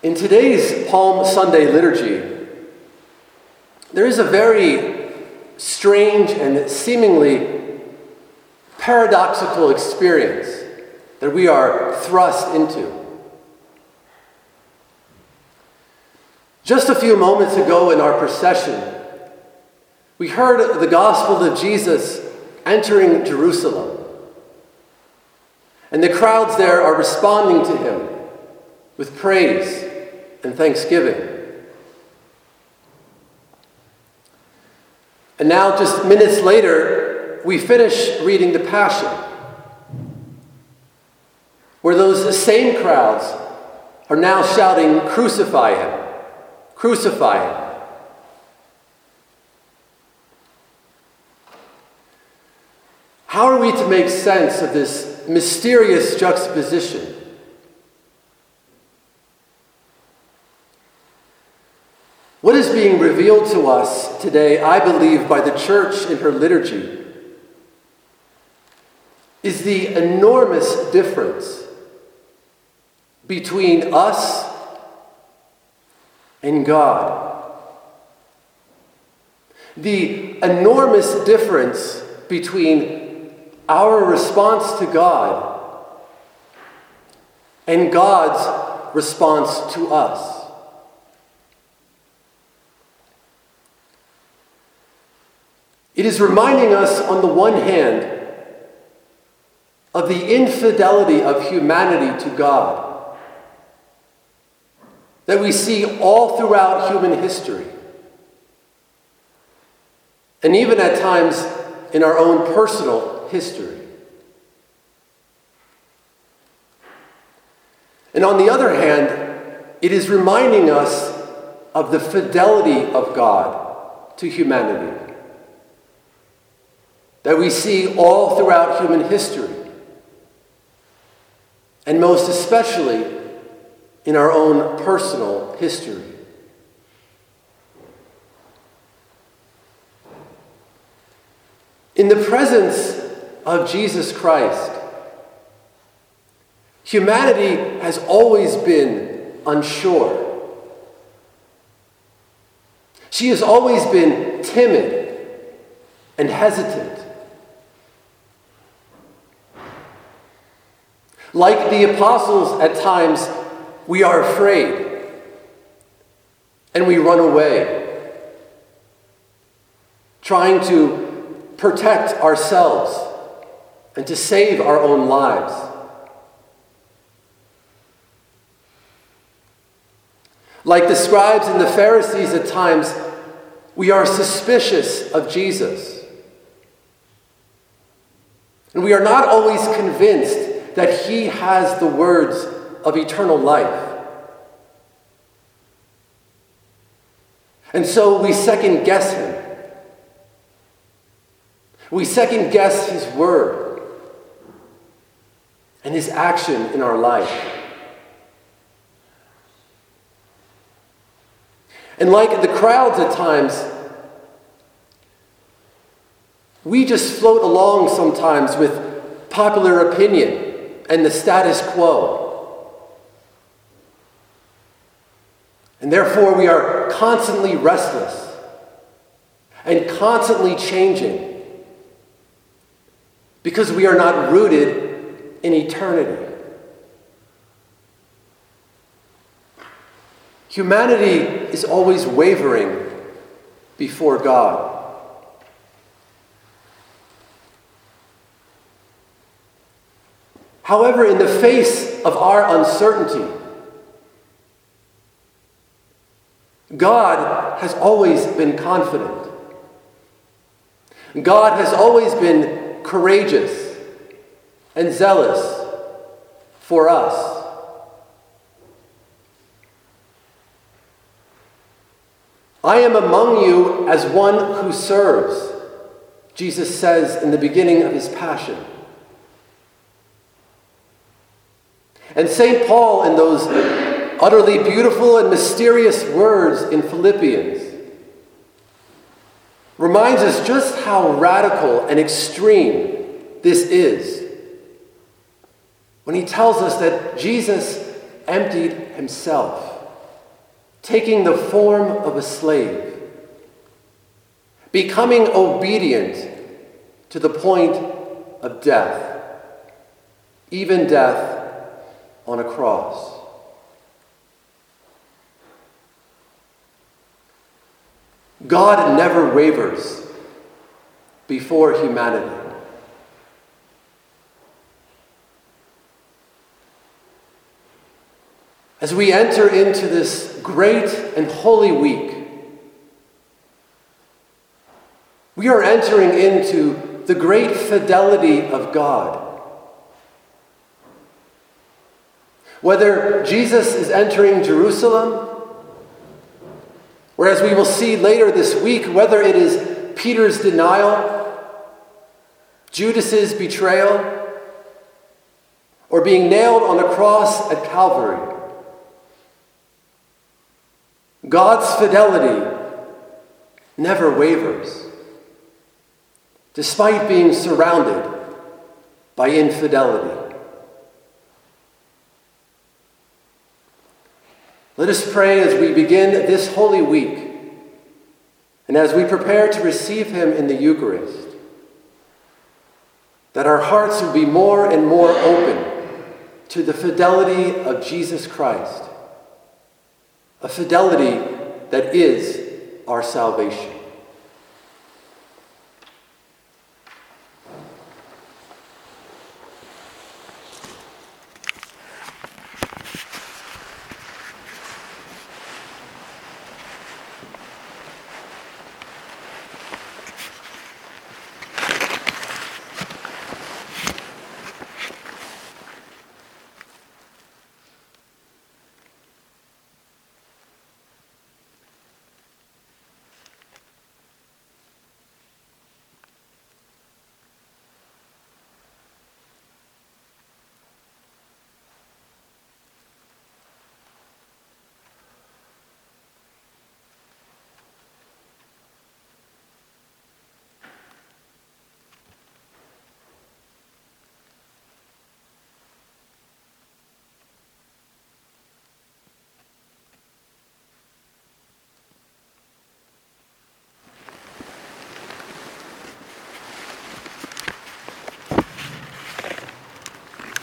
In today's Palm Sunday liturgy, there is a very strange and seemingly paradoxical experience that we are thrust into. Just a few moments ago in our procession, we heard the gospel of Jesus entering Jerusalem. And the crowds there are responding to him with praise and thanksgiving. And now, just minutes later, we finish reading the Passion, where those same crowds are now shouting, Crucify him! Crucify him! How are we to make sense of this mysterious juxtaposition? What is being revealed to us today, I believe, by the church in her liturgy, is the enormous difference between us and God. The enormous difference between our response to God and God's response to us. It is reminding us, on the one hand, of the infidelity of humanity to God that we see all throughout human history, and even at times in our own personal history. And on the other hand, it is reminding us of the fidelity of God to humanity that we see all throughout human history, and most especially in our own personal history. In the presence of Jesus Christ, humanity has always been unsure. She has always been timid and hesitant. Like the apostles, at times, we are afraid and we run away, trying to protect ourselves and to save our own lives. Like the scribes and the Pharisees, at times, we are suspicious of Jesus. And we are not always convinced that he has the words of eternal life. And so we second guess him. We second guess his word and his action in our life. And like the crowds at times, we just float along sometimes with popular opinion and the status quo. And therefore, we are constantly restless and constantly changing because we are not rooted in eternity. Humanity is always wavering before God. However, in the face of our uncertainty, God has always been confident. God has always been courageous and zealous for us. I am among you as one who serves, Jesus says in the beginning of his passion. And St. Paul, in those utterly beautiful and mysterious words in Philippians, reminds us just how radical and extreme this is when he tells us that Jesus emptied himself. taking the form of a slave, becoming obedient to the point of death, even death on a cross. God never wavers before humanity. As we enter into this great and holy week, we are entering into the great fidelity of God. Whether Jesus is entering Jerusalem, or as we will see later this week, whether it is Peter's denial, Judas's betrayal, or being nailed on the cross at Calvary. God's fidelity never wavers, despite being surrounded by infidelity. Let us pray as we begin this holy week and as we prepare to receive Him in the Eucharist, that our hearts will be more and more open to the fidelity of Jesus Christ a fidelity that is our salvation.